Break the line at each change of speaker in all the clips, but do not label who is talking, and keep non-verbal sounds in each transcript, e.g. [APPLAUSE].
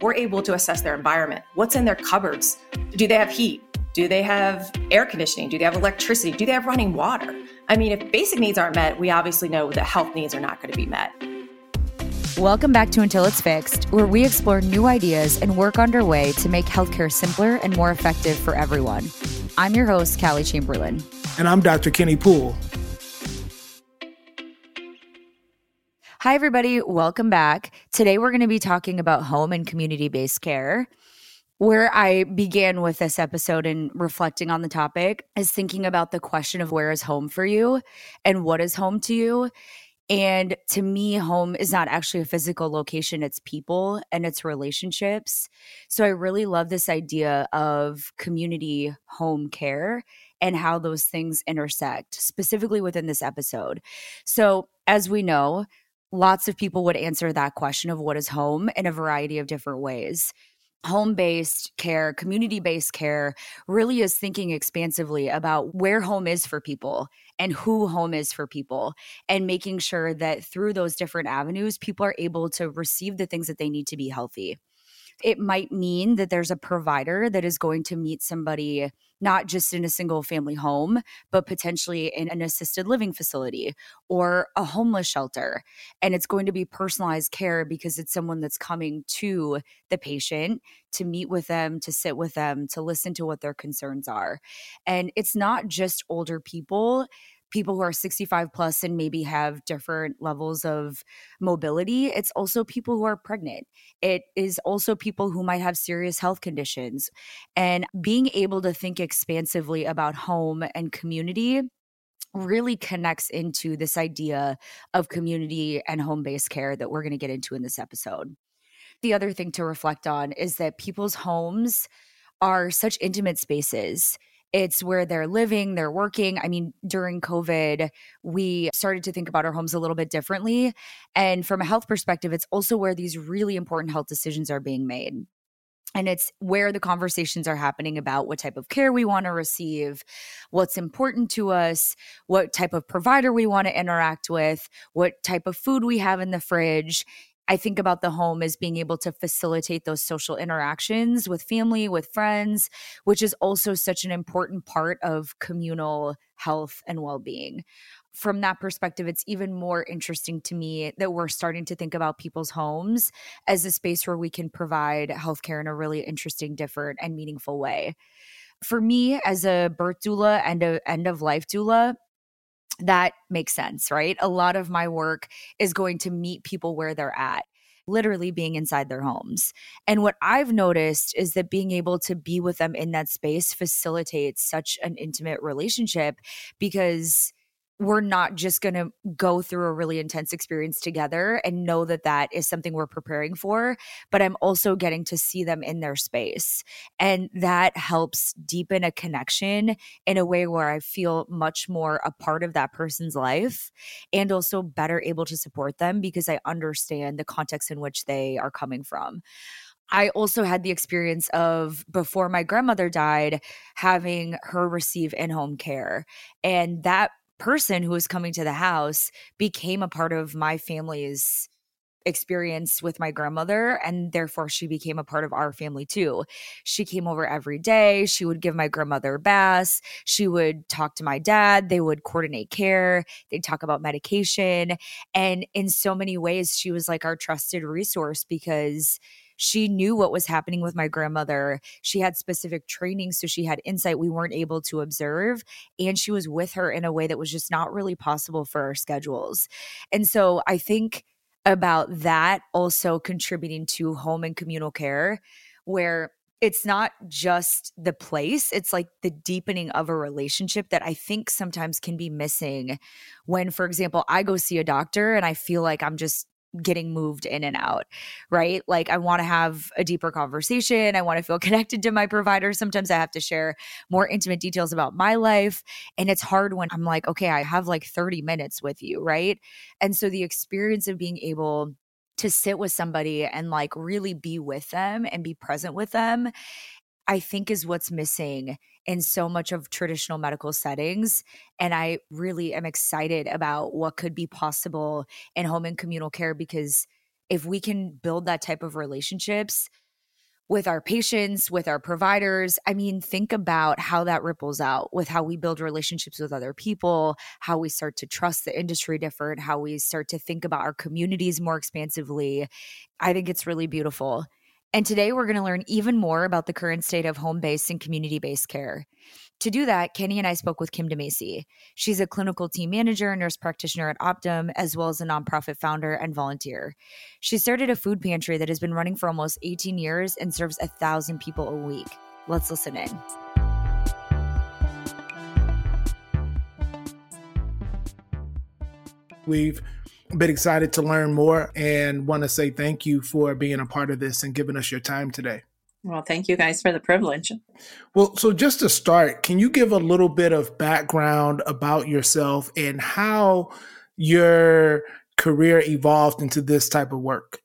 we're able to assess their environment. What's in their cupboards? Do they have heat? Do they have air conditioning? Do they have electricity? Do they have running water? I mean, if basic needs aren't met, we obviously know that health needs are not going to be met.
Welcome back to Until It's Fixed, where we explore new ideas and work underway to make healthcare simpler and more effective for everyone. I'm your host, Callie Chamberlain.
And I'm Dr. Kenny Poole.
Hi, everybody. Welcome back. Today, we're going to be talking about home and community based care. Where I began with this episode and reflecting on the topic is thinking about the question of where is home for you and what is home to you. And to me, home is not actually a physical location, it's people and it's relationships. So I really love this idea of community home care and how those things intersect, specifically within this episode. So, as we know, lots of people would answer that question of what is home in a variety of different ways home based care, community based care really is thinking expansively about where home is for people and who home is for people, and making sure that through those different avenues, people are able to receive the things that they need to be healthy. It might mean that there's a provider that is going to meet somebody not just in a single family home, but potentially in an assisted living facility or a homeless shelter. And it's going to be personalized care because it's someone that's coming to the patient to meet with them, to sit with them, to listen to what their concerns are. And it's not just older people people who are 65 plus and maybe have different levels of mobility. It's also people who are pregnant. It is also people who might have serious health conditions. And being able to think expansively about home and community really connects into this idea of community and home based care that we're going to get into in this episode. The other thing to reflect on is that people's homes are such intimate spaces it's where they're living, they're working. I mean, during COVID, we started to think about our homes a little bit differently. And from a health perspective, it's also where these really important health decisions are being made. And it's where the conversations are happening about what type of care we want to receive, what's important to us, what type of provider we want to interact with, what type of food we have in the fridge. I think about the home as being able to facilitate those social interactions with family, with friends, which is also such an important part of communal health and well being. From that perspective, it's even more interesting to me that we're starting to think about people's homes as a space where we can provide healthcare in a really interesting, different, and meaningful way. For me, as a birth doula and a end of life doula, that makes sense, right? A lot of my work is going to meet people where they're at literally being inside their homes. And what I've noticed is that being able to be with them in that space facilitates such an intimate relationship because we're not just going to go through a really intense experience together and know that that is something we're preparing for but i'm also getting to see them in their space and that helps deepen a connection in a way where i feel much more a part of that person's life and also better able to support them because i understand the context in which they are coming from I also had the experience of before my grandmother died, having her receive in home care. And that person who was coming to the house became a part of my family's experience with my grandmother and therefore she became a part of our family too. She came over every day, she would give my grandmother baths, she would talk to my dad, they would coordinate care, they'd talk about medication and in so many ways she was like our trusted resource because she knew what was happening with my grandmother. She had specific training, so she had insight we weren't able to observe. And she was with her in a way that was just not really possible for our schedules. And so I think about that also contributing to home and communal care, where it's not just the place, it's like the deepening of a relationship that I think sometimes can be missing when, for example, I go see a doctor and I feel like I'm just getting moved in and out, right? Like I want to have a deeper conversation. I want to feel [LAUGHS] connected to my provider. Sometimes I have to share more intimate details about my life. And it's hard when I'm like, okay, I have like 30 minutes with you, right? And so the experience of being able to sit with somebody and like really be with them and be present with them I think is what's missing in so much of traditional medical settings. And I really am excited about what could be possible in home and communal care because if we can build that type of relationships, with our patients, with our providers. I mean, think about how that ripples out with how we build relationships with other people, how we start to trust the industry different, how we start to think about our communities more expansively. I think it's really beautiful. And today we're going to learn even more about the current state of home based and community based care. To do that, Kenny and I spoke with Kim DeMasie. She's a clinical team manager, nurse practitioner at Optum, as well as a nonprofit founder and volunteer. She started a food pantry that has been running for almost 18 years and serves a thousand people a week. Let's listen in.
We've been excited to learn more and want to say thank you for being a part of this and giving us your time today.
Well, thank you guys for the privilege.
Well, so just to start, can you give a little bit of background about yourself and how your career evolved into this type of work?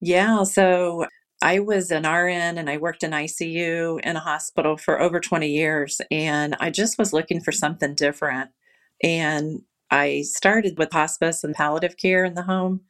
Yeah, so I was an RN and I worked in ICU in a hospital for over 20 years, and I just was looking for something different. And I started with hospice and palliative care in the home.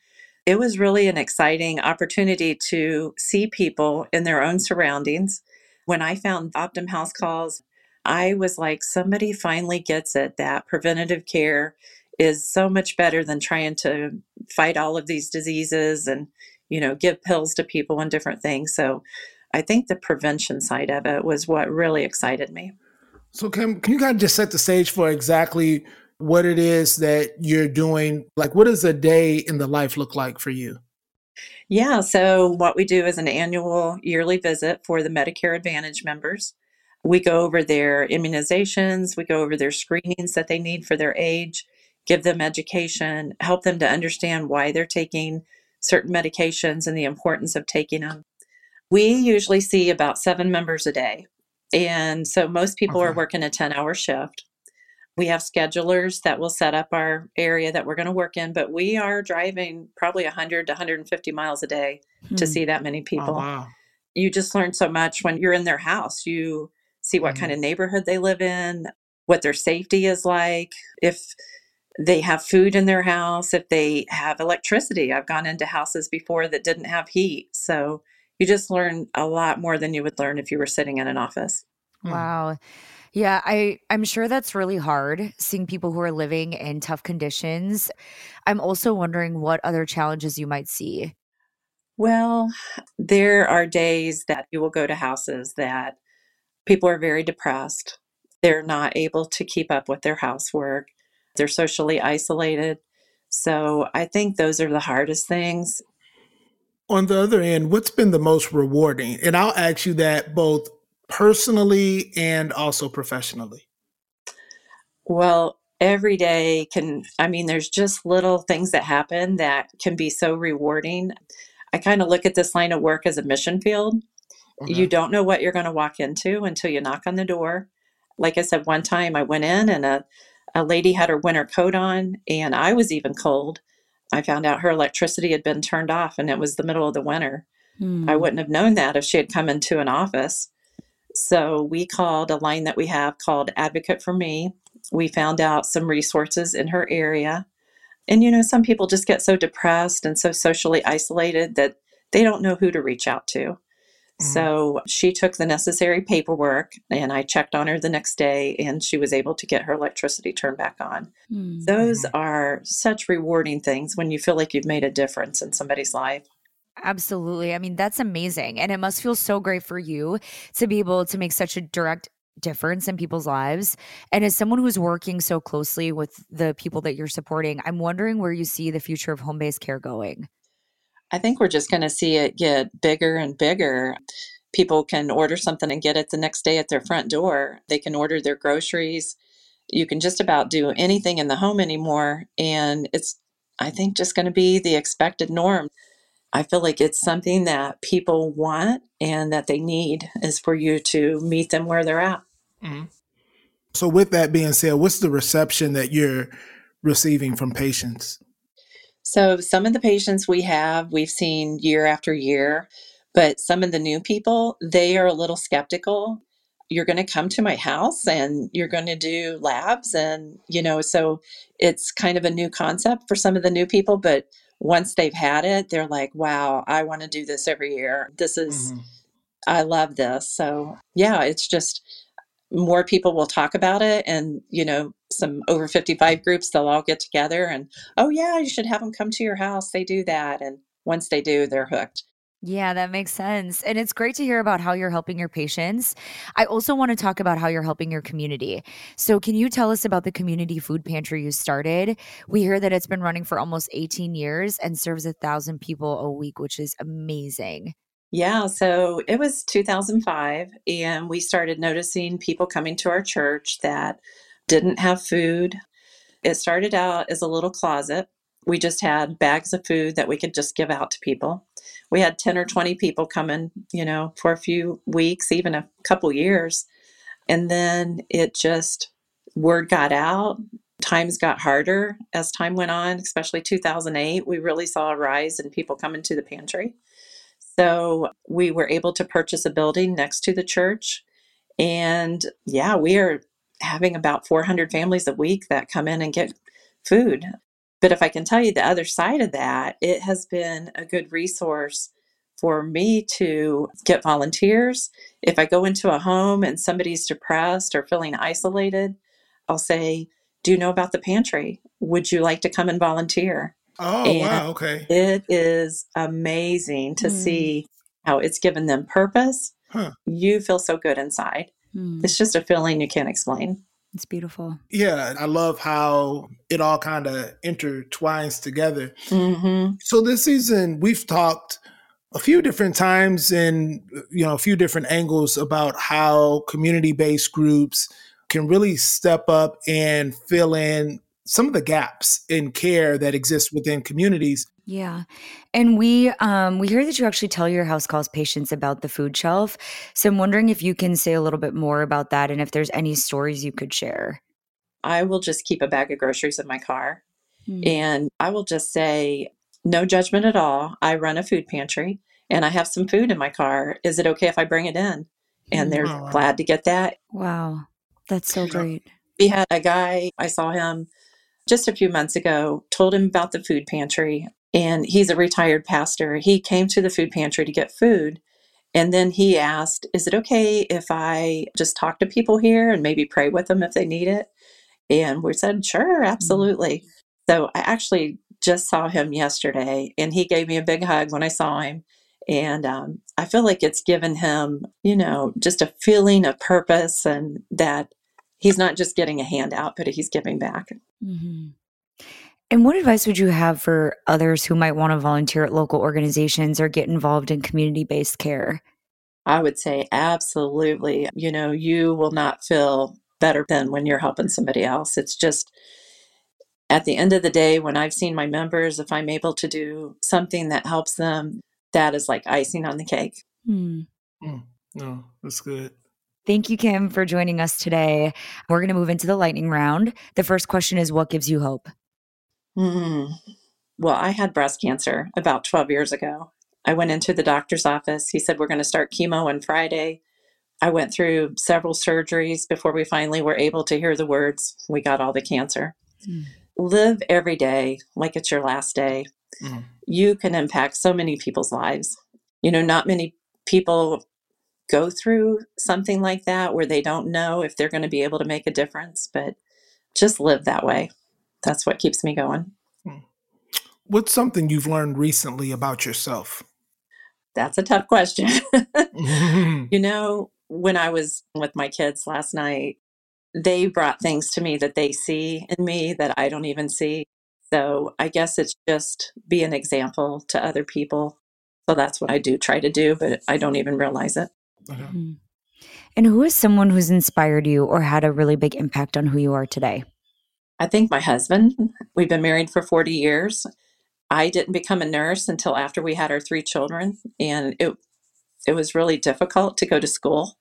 It was really an exciting opportunity to see people in their own surroundings. When I found Optum House Calls, I was like, somebody finally gets it that preventative care is so much better than trying to fight all of these diseases and, you know, give pills to people and different things. So I think the prevention side of it was what really excited me.
So, Kim, can you kind of just set the stage for exactly what it is that you're doing. Like, what does a day in the life look like for you?
Yeah, so what we do is an annual yearly visit for the Medicare Advantage members. We go over their immunizations, we go over their screenings that they need for their age, give them education, help them to understand why they're taking certain medications and the importance of taking them. We usually see about seven members a day. And so most people okay. are working a 10 hour shift. We have schedulers that will set up our area that we're going to work in, but we are driving probably 100 to 150 miles a day hmm. to see that many oh, people. Oh, wow. You just learn so much when you're in their house. You see what mm-hmm. kind of neighborhood they live in, what their safety is like, if they have food in their house, if they have electricity. I've gone into houses before that didn't have heat. So you just learn a lot more than you would learn if you were sitting in an office.
Wow. Yeah, I I'm sure that's really hard seeing people who are living in tough conditions. I'm also wondering what other challenges you might see.
Well, there are days that you will go to houses that people are very depressed. They're not able to keep up with their housework. They're socially isolated. So, I think those are the hardest things.
On the other end, what's been the most rewarding? And I'll ask you that both personally and also professionally?
Well, every day can, I mean, there's just little things that happen that can be so rewarding. I kind of look at this line of work as a mission field. Okay. You don't know what you're going to walk into until you knock on the door. Like I said, one time I went in and a, a lady had her winter coat on, and I was even cold. I found out her electricity had been turned off and it was the middle of the winter. Hmm. I wouldn't have known that if she had come into an office. So we called a line that we have called Advocate for Me. We found out some resources in her area. And, you know, some people just get so depressed and so socially isolated that they don't know who to reach out to. Mm-hmm. So she took the necessary paperwork and I checked on her the next day and she was able to get her electricity turned back on. Mm-hmm. Those are such rewarding things when you feel like you've made a difference in somebody's life.
Absolutely. I mean, that's amazing. And it must feel so great for you to be able to make such a direct difference in people's lives. And as someone who's working so closely with the people that you're supporting, I'm wondering where you see the future of home based care going.
I think we're just going to see it get bigger and bigger. People can order something and get it the next day at their front door. They can order their groceries. You can just about do anything in the home anymore. And it's, I think, just going to be the expected norm. I feel like it's something that people want and that they need is for you to meet them where they're at. Mm-hmm.
So, with that being said, what's the reception that you're receiving from patients?
So, some of the patients we have, we've seen year after year, but some of the new people, they are a little skeptical. You're going to come to my house and you're going to do labs. And, you know, so it's kind of a new concept for some of the new people, but once they've had it, they're like, wow, I want to do this every year. This is, mm-hmm. I love this. So, yeah, it's just more people will talk about it and you know some over 55 groups they'll all get together and oh yeah you should have them come to your house they do that and once they do they're hooked
yeah, that makes sense. And it's great to hear about how you're helping your patients. I also want to talk about how you're helping your community. So, can you tell us about the community food pantry you started? We hear that it's been running for almost 18 years and serves a thousand people a week, which is amazing.
Yeah, so it was 2005, and we started noticing people coming to our church that didn't have food. It started out as a little closet. We just had bags of food that we could just give out to people. We had 10 or 20 people coming, you know, for a few weeks, even a couple years. And then it just, word got out. Times got harder as time went on, especially 2008. We really saw a rise in people coming to the pantry. So we were able to purchase a building next to the church. And yeah, we are having about 400 families a week that come in and get food. But if I can tell you the other side of that, it has been a good resource for me to get volunteers. If I go into a home and somebody's depressed or feeling isolated, I'll say, Do you know about the pantry? Would you like to come and volunteer?
Oh, and wow. Okay.
It is amazing to mm. see how it's given them purpose. Huh. You feel so good inside. Mm. It's just a feeling you can't explain.
It's beautiful.
Yeah, I love how it all kind of intertwines together.
Mm-hmm.
So this season, we've talked a few different times and you know a few different angles about how community-based groups can really step up and fill in some of the gaps in care that exist within communities.
Yeah. And we um we hear that you actually tell your house calls patients about the food shelf. So I'm wondering if you can say a little bit more about that and if there's any stories you could share.
I will just keep a bag of groceries in my car. Mm. And I will just say no judgment at all. I run a food pantry and I have some food in my car. Is it okay if I bring it in? And they're oh, wow. glad to get that.
Wow. That's so great.
We had a guy, I saw him just a few months ago, told him about the food pantry. And he's a retired pastor. He came to the food pantry to get food. And then he asked, Is it okay if I just talk to people here and maybe pray with them if they need it? And we said, Sure, absolutely. Mm-hmm. So I actually just saw him yesterday and he gave me a big hug when I saw him. And um, I feel like it's given him, you know, just a feeling of purpose and that he's not just getting a handout, but he's giving back.
Mm-hmm. And what advice would you have for others who might want to volunteer at local organizations or get involved in community based care?
I would say absolutely. You know, you will not feel better than when you're helping somebody else. It's just at the end of the day, when I've seen my members, if I'm able to do something that helps them, that is like icing on the cake.
Mm.
Mm. No, that's good.
Thank you, Kim, for joining us today. We're going to move into the lightning round. The first question is What gives you hope?
Mm. Well, I had breast cancer about 12 years ago. I went into the doctor's office. He said, We're going to start chemo on Friday. I went through several surgeries before we finally were able to hear the words, We got all the cancer. Mm. Live every day like it's your last day. Mm. You can impact so many people's lives. You know, not many people go through something like that where they don't know if they're going to be able to make a difference, but just live that way. That's what keeps me going. Hmm.
What's something you've learned recently about yourself?
That's a tough question. [LAUGHS] [LAUGHS] you know, when I was with my kids last night, they brought things to me that they see in me that I don't even see. So I guess it's just be an example to other people. So that's what I do try to do, but I don't even realize it.
Mm-hmm. And who is someone who's inspired you or had a really big impact on who you are today?
I think my husband. We've been married for 40 years. I didn't become a nurse until after we had our three children, and it it was really difficult to go to school.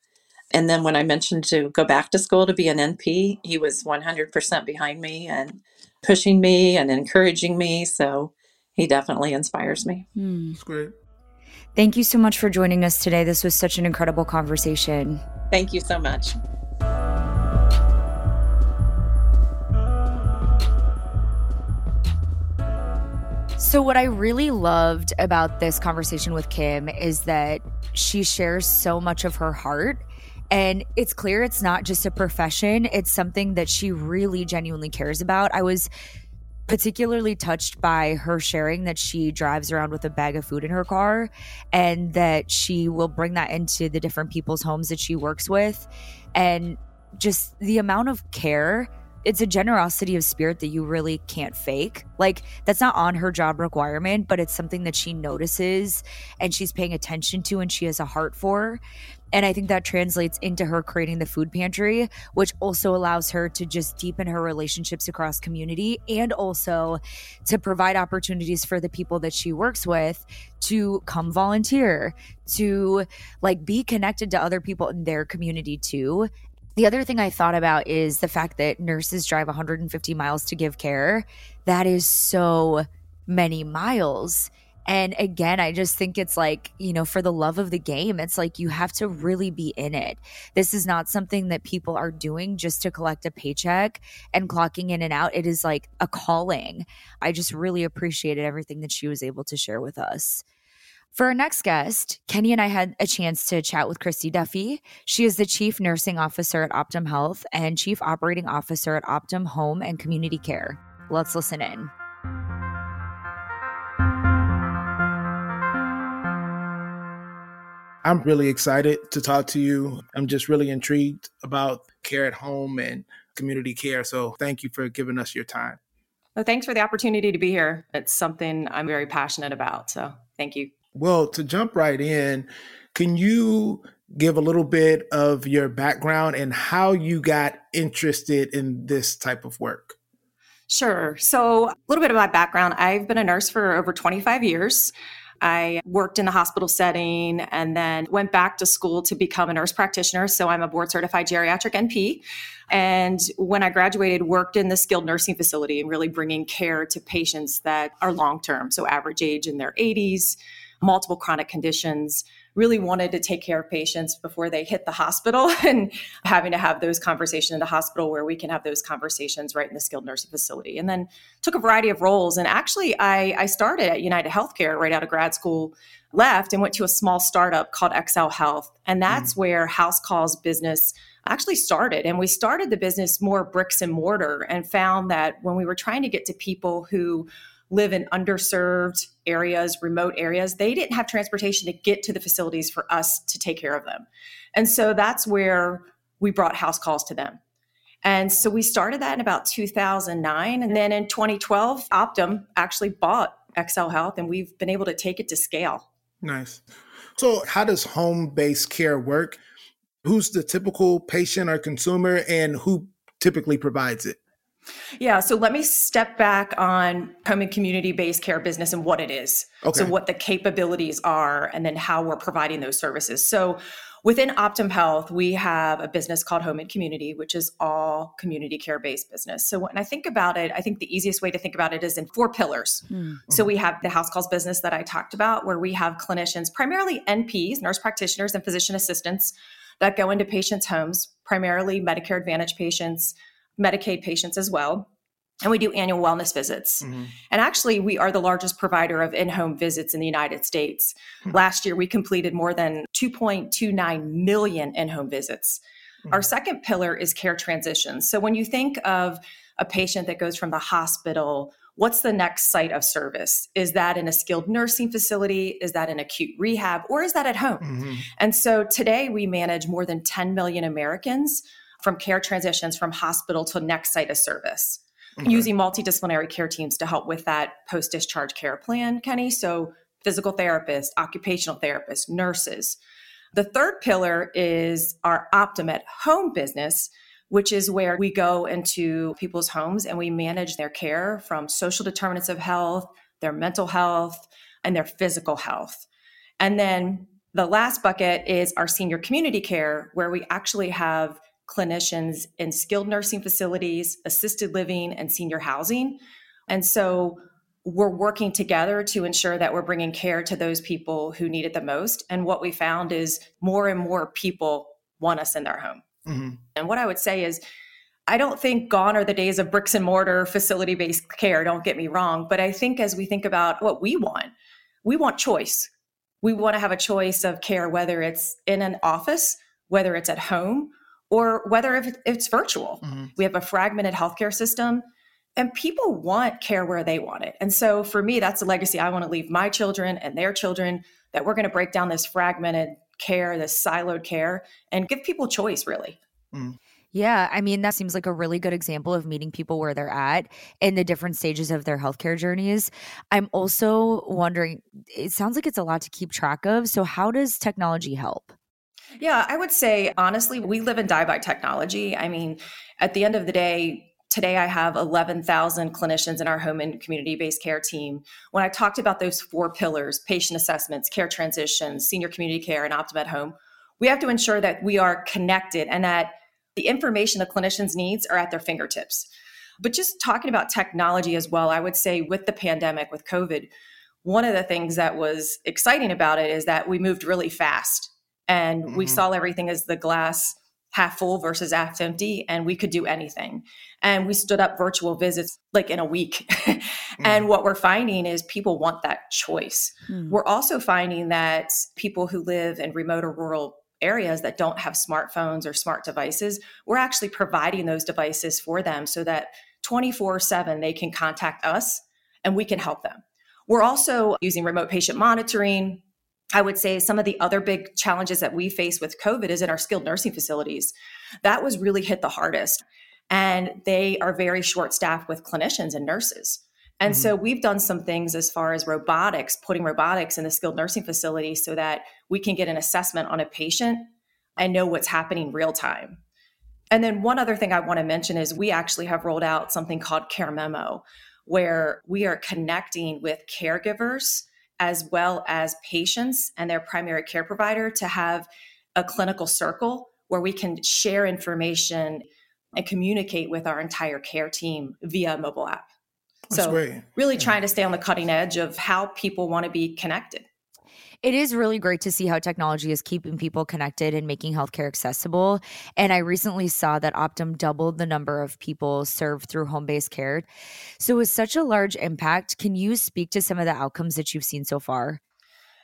And then when I mentioned to go back to school to be an NP, he was 100% behind me and pushing me and encouraging me. So he definitely inspires me.
Mm.
That's great.
Thank you so much for joining us today. This was such an incredible conversation.
Thank you so much.
So, what I really loved about this conversation with Kim is that she shares so much of her heart. And it's clear it's not just a profession, it's something that she really genuinely cares about. I was particularly touched by her sharing that she drives around with a bag of food in her car and that she will bring that into the different people's homes that she works with. And just the amount of care it's a generosity of spirit that you really can't fake. Like that's not on her job requirement, but it's something that she notices and she's paying attention to and she has a heart for. And I think that translates into her creating the food pantry, which also allows her to just deepen her relationships across community and also to provide opportunities for the people that she works with to come volunteer, to like be connected to other people in their community too, the other thing I thought about is the fact that nurses drive 150 miles to give care. That is so many miles. And again, I just think it's like, you know, for the love of the game, it's like you have to really be in it. This is not something that people are doing just to collect a paycheck and clocking in and out. It is like a calling. I just really appreciated everything that she was able to share with us. For our next guest, Kenny and I had a chance to chat with Kristy Duffey. She is the Chief Nursing Officer at Optum Health and Chief Operating Officer at Optum Home and Community Care. Let's listen in.
I'm really excited to talk to you. I'm just really intrigued about care at home and community care. So thank you for giving us your time.
Well, thanks for the opportunity to be here. It's something I'm very passionate about. So thank you.
Well, to jump right in, can you give a little bit of your background and how you got interested in this type of work?
Sure. So, a little bit of my background I've been a nurse for over 25 years. I worked in the hospital setting and then went back to school to become a nurse practitioner. So I'm a board certified geriatric NP. And when I graduated, worked in the skilled nursing facility and really bringing care to patients that are long term, so average age in their 80s, multiple chronic conditions, really wanted to take care of patients before they hit the hospital [LAUGHS] and having to have those conversations in the hospital where we can have those conversations right in the skilled nursing facility. And then took a variety of roles. And actually, I, I started at United Healthcare right out of grad school, left and went to a small startup called XLHealth. And that's mm. where House Calls business actually started. And we started the business more bricks and mortar and found that when we were trying to get to people who live in underserved areas, remote areas, they didn't have transportation to get to the facilities for us to take care of them. And so that's where we brought house calls to them. And so we started that in about 2009. And then in 2012, Optum actually bought XLHealth, and we've been able to take it to scale.
Nice. So, how does home based care work? Who's the typical patient or consumer, and who typically provides it?
Yeah, so let me step back on home and community based care business and what it is. Okay. So, what the capabilities are, and then how we're providing those services. So, within Optum Health, we have a business called Home and Community, which is all community care based business. So, when I think about it, I think the easiest way to think about it is in four pillars. Mm-hmm. So, we have the house calls business that I talked about, where we have clinicians, primarily NPs, nurse practitioners, and physician assistants that go into patients' homes, primarily Medicare Advantage patients Medicaid patients as well. And we do annual wellness visits. Mm-hmm. And actually, we are the largest provider of in home visits in the United States. Mm-hmm. Last year, we completed more than 2.29 million in home visits. Mm-hmm. Our second pillar is care transitions. So when you think of a patient that goes from the hospital, what's the next site of service? Is that in a skilled nursing facility? Is that in acute rehab? Or is that at home? Mm-hmm. And so today, we manage more than 10 million Americans from care transitions from hospital to next site of service. Okay. Using multidisciplinary care teams to help with that post discharge care plan, Kenny. So, physical therapists, occupational therapists, nurses. The third pillar is our Optum at Home business, which is where we go into people's homes and we manage their care from social determinants of health, their mental health, and their physical health. And then the last bucket is our senior community care, where we actually have clinicians in skilled nursing facilities, assisted living, and senior housing. And so we're working together to ensure that we're bringing care to those people who need it the most. And what we found is more and more people want us in their home. Mm-hmm. And what I would say is, I don't think gone are the days of bricks and mortar facility based care, don't get me wrong. But I think as we think about what we want, we want choice. We want to have a choice of care, whether it's in an office, whether it's at home, or whether if it's virtual. Mm-hmm. We have a fragmented healthcare system and people want care where they want it. And so for me, that's a legacy I want to leave my children and their children that we're going to break down this fragmented care, this siloed care, and give people choice, really.
Mm. Yeah, I mean, that seems like a really good example of meeting people where they're at in the different stages of their healthcare journeys. I'm also wondering, it sounds like it's a lot to keep track of. So, how does technology help?
Yeah, I would say, honestly, we live and die by technology. I mean, at the end of the day, Today, I have 11,000 clinicians in our home and community based care team. When I talked about those four pillars patient assessments, care transitions, senior community care, and Optum at home we have to ensure that we are connected and that the information the clinicians needs are at their fingertips. But just talking about technology as well, I would say with the pandemic, with COVID, one of the things that was exciting about it is that we moved really fast and mm-hmm. we saw everything as the glass half full versus half empty and we could do anything and we stood up virtual visits like in a week [LAUGHS] mm. and what we're finding is people want that choice mm. we're also finding that people who live in remote or rural areas that don't have smartphones or smart devices we're actually providing those devices for them so that 24 7 they can contact us and we can help them we're also using remote patient monitoring I would say some of the other big challenges that we face with COVID is in our skilled nursing facilities. That was really hit the hardest. And they are very short staffed with clinicians and nurses. And mm-hmm. so we've done some things as far as robotics, putting robotics in the skilled nursing facility so that we can get an assessment on a patient and know what's happening real time. And then one other thing I want to mention is we actually have rolled out something called Care Memo, where we are connecting with caregivers as well as patients and their primary care provider to have a clinical circle where we can share information and communicate with our entire care team via mobile app. That's so, great. really yeah. trying to stay on the cutting edge of how people want to be connected.
It is really great to see how technology is keeping people connected and making healthcare accessible. And I recently saw that Optum doubled the number of people served through home based care. So, with such a large impact, can you speak to some of the outcomes that you've seen so far?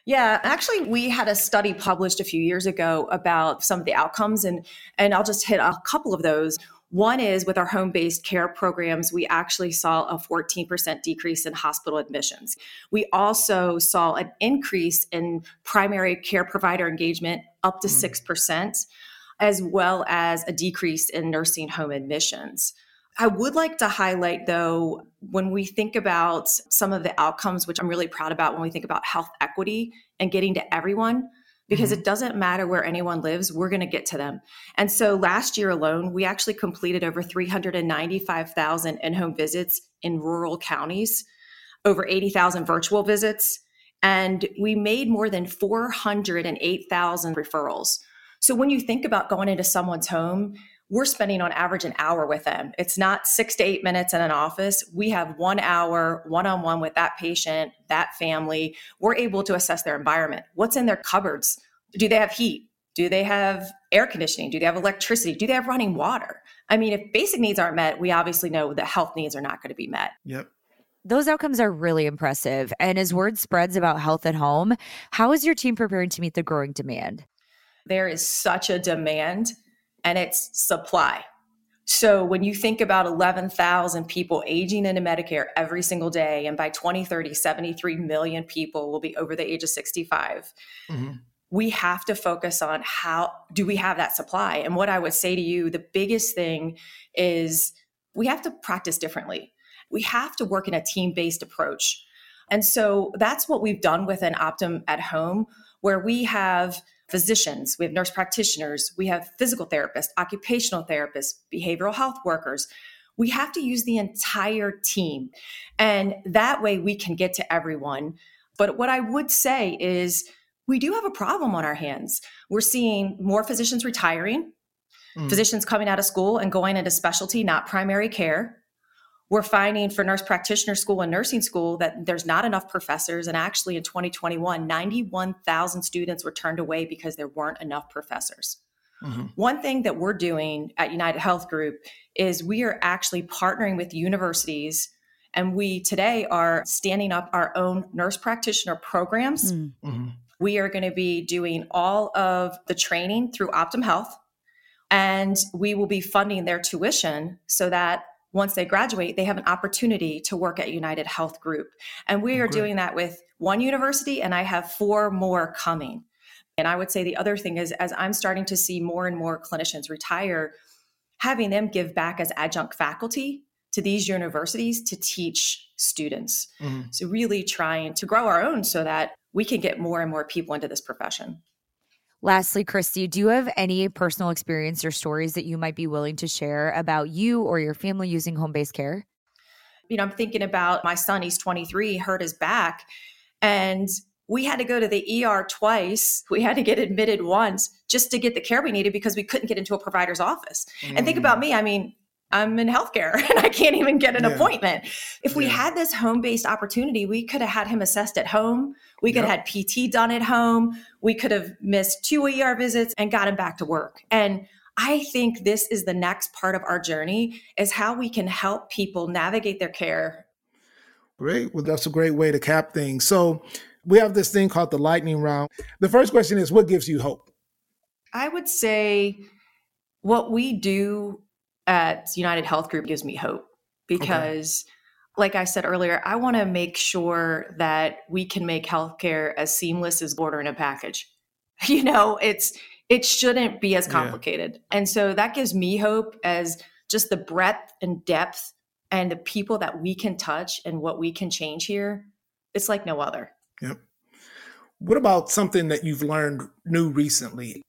Yeah, actually, we had a study published a few years ago about some of the outcomes, and and I'll just hit a couple of those. One is with our home based care programs, we actually saw a 14% decrease in hospital admissions. We also saw an increase in primary care provider engagement up to mm. 6%, as well as a decrease in nursing home admissions. I would like to highlight, though, when we think about some of the outcomes, which I'm really proud about when we think about health equity and getting to everyone, because mm-hmm. it doesn't matter where anyone lives, we're going to get to them. And so last year alone, we actually completed over 395,000 in home visits in rural counties, over 80,000 virtual visits, and we made more than 408,000 referrals. So when you think about going into someone's home, we're spending on average an hour with them. It's not six to eight minutes in an office. We have one hour one on one with that patient, that family. We're able to assess their environment. What's in their cupboards? Do they have heat? Do they have air conditioning? Do they have electricity? Do they have running water? I mean, if basic needs aren't met, we obviously know that health needs are not going to be met.
Yep.
Those outcomes are really impressive. And as word spreads about health at home, how is your team preparing to meet the growing demand?
There is such a demand and it's supply. So when you think about 11,000 people aging into Medicare every single day, and by 2030, 73 million people will be over the age of 65. Mm-hmm. We have to focus on how do we have that supply? And what I would say to you, the biggest thing is we have to practice differently. We have to work in a team based approach. And so that's what we've done with an Optum at home, where we have physicians, we have nurse practitioners, we have physical therapists, occupational therapists, behavioral health workers. We have to use the entire team. And that way we can get to everyone. But what I would say is we do have a problem on our hands. We're seeing more physicians retiring, mm. physicians coming out of school and going into specialty, not primary care we're finding for nurse practitioner school and nursing school that there's not enough professors. And actually, in 2021, 91,000 students were turned away because there weren't enough professors. Mm-hmm. One thing that we're doing at United Health Group is we are actually partnering with universities and we today are standing up our own nurse practitioner programs. Mm. Mm-hmm. We are going to be doing all of the training through Optum Health, and we will be funding their tuition so that once they graduate, they have an opportunity to work at United Health Group. And we are doing that with one university, and I have four more coming. And I would say the other thing is, as I'm starting to see more and more clinicians retire, having them give back as adjunct faculty to these universities to teach students. Mm-hmm. So, really trying to grow our own so that we can get more and more people into this profession.
Lastly, Kristy, do you have any personal experience or stories that you might be willing to share about you or your family using home based care?
You know, I'm thinking about my son, he's 23, hurt his back, and we had to go to the ER twice. We had to get admitted once just to get the care we needed because we couldn't get into a provider's office. Mm. And think about mm. me, I mean, I'm in healthcare [LAUGHS] and I can't even get an yeah. appointment. If we yeah. had this home based opportunity, we could have had him assessed at home. We could yep. have had PT done at home. We could have missed two ER visits and got him back to work. And I think this is the next part of our journey is how we can help people navigate their care.
Great. Well, that's a great way to cap things. So we have this thing called the lightning round. The first question is what gives you hope?
I would say what we do at United Health Group gives me hope because, okay. like I said earlier, I want to make sure that we can make healthcare as seamless as ordering a package. [LAUGHS] You know, it's it shouldn't be as complicated, yeah. and so that gives me hope as just the breadth and depth and the people that we can touch and what we can change here. It's like no other.
Yep. What about something that you've learned new recently?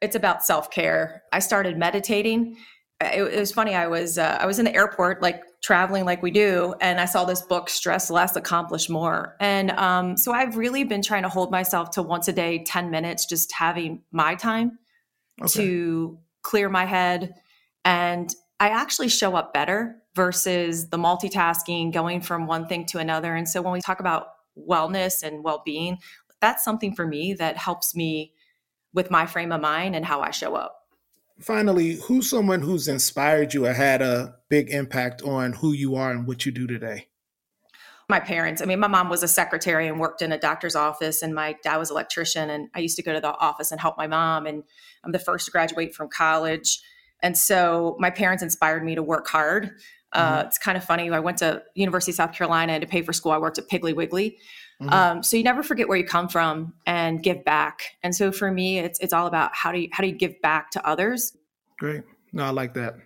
It's about self care. I started meditating it, it was funny. I was uh, I was in the airport, like traveling like we do, and I saw this book, "Stress Less, Accomplish More." And um, so I've really been trying to hold myself to once a day, ten minutes, just having my time okay. to clear my head, and I actually show up better versus the multitasking, going from one thing to another. And so when we talk about wellness and well-being, that's something for me that helps me with my frame of mind and how I show up
finally, who's someone who's inspired you or had a big impact on who you are and what you do today?
My parents. I mean, my mom was a secretary and worked in a doctor's office, and my dad was an electrician. And I used to go to the office and help my mom. And I'm the first to graduate from college. And so my parents inspired me to work hard. Uh, mm-hmm. It's kind of funny. I went to University of South Carolina to pay for school. I worked at Piggly Wiggly. Mm-hmm. Um, so you never forget where you come from and give back. And so for me, it's it's all about how do you how do you give back to others.
Great. No, I like that.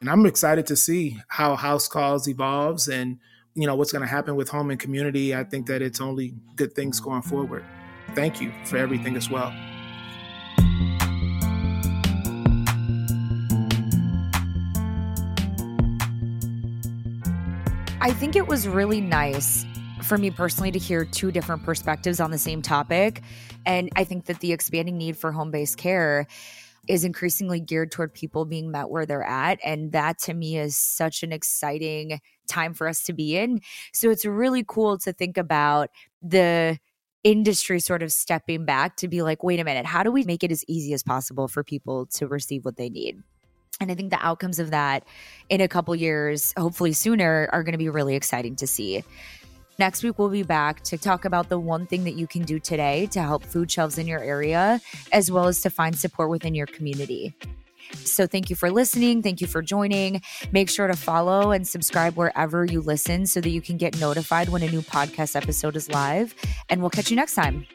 And I'm excited to see how House Calls evolves and you know what's going to happen with home and community. I think that it's only good things going forward. Thank you for everything as well.
I think it was really nice for me personally to hear two different perspectives on the same topic. And I think that the expanding need for home based care is increasingly geared toward people being met where they're at. And that to me is such an exciting time for us to be in. So it's really cool to think about the industry sort of stepping back to be like, wait a minute, how do we make it as easy as possible for people to receive what they need? And I think the outcomes of that in a couple years, hopefully sooner, are going to be really exciting to see. Next week, we'll be back to talk about the one thing that you can do today to help food shelves in your area, as well as to find support within your community. So, thank you for listening. Thank you for joining. Make sure to follow and subscribe wherever you listen so that you can get notified when a new podcast episode is live. And we'll catch you next time.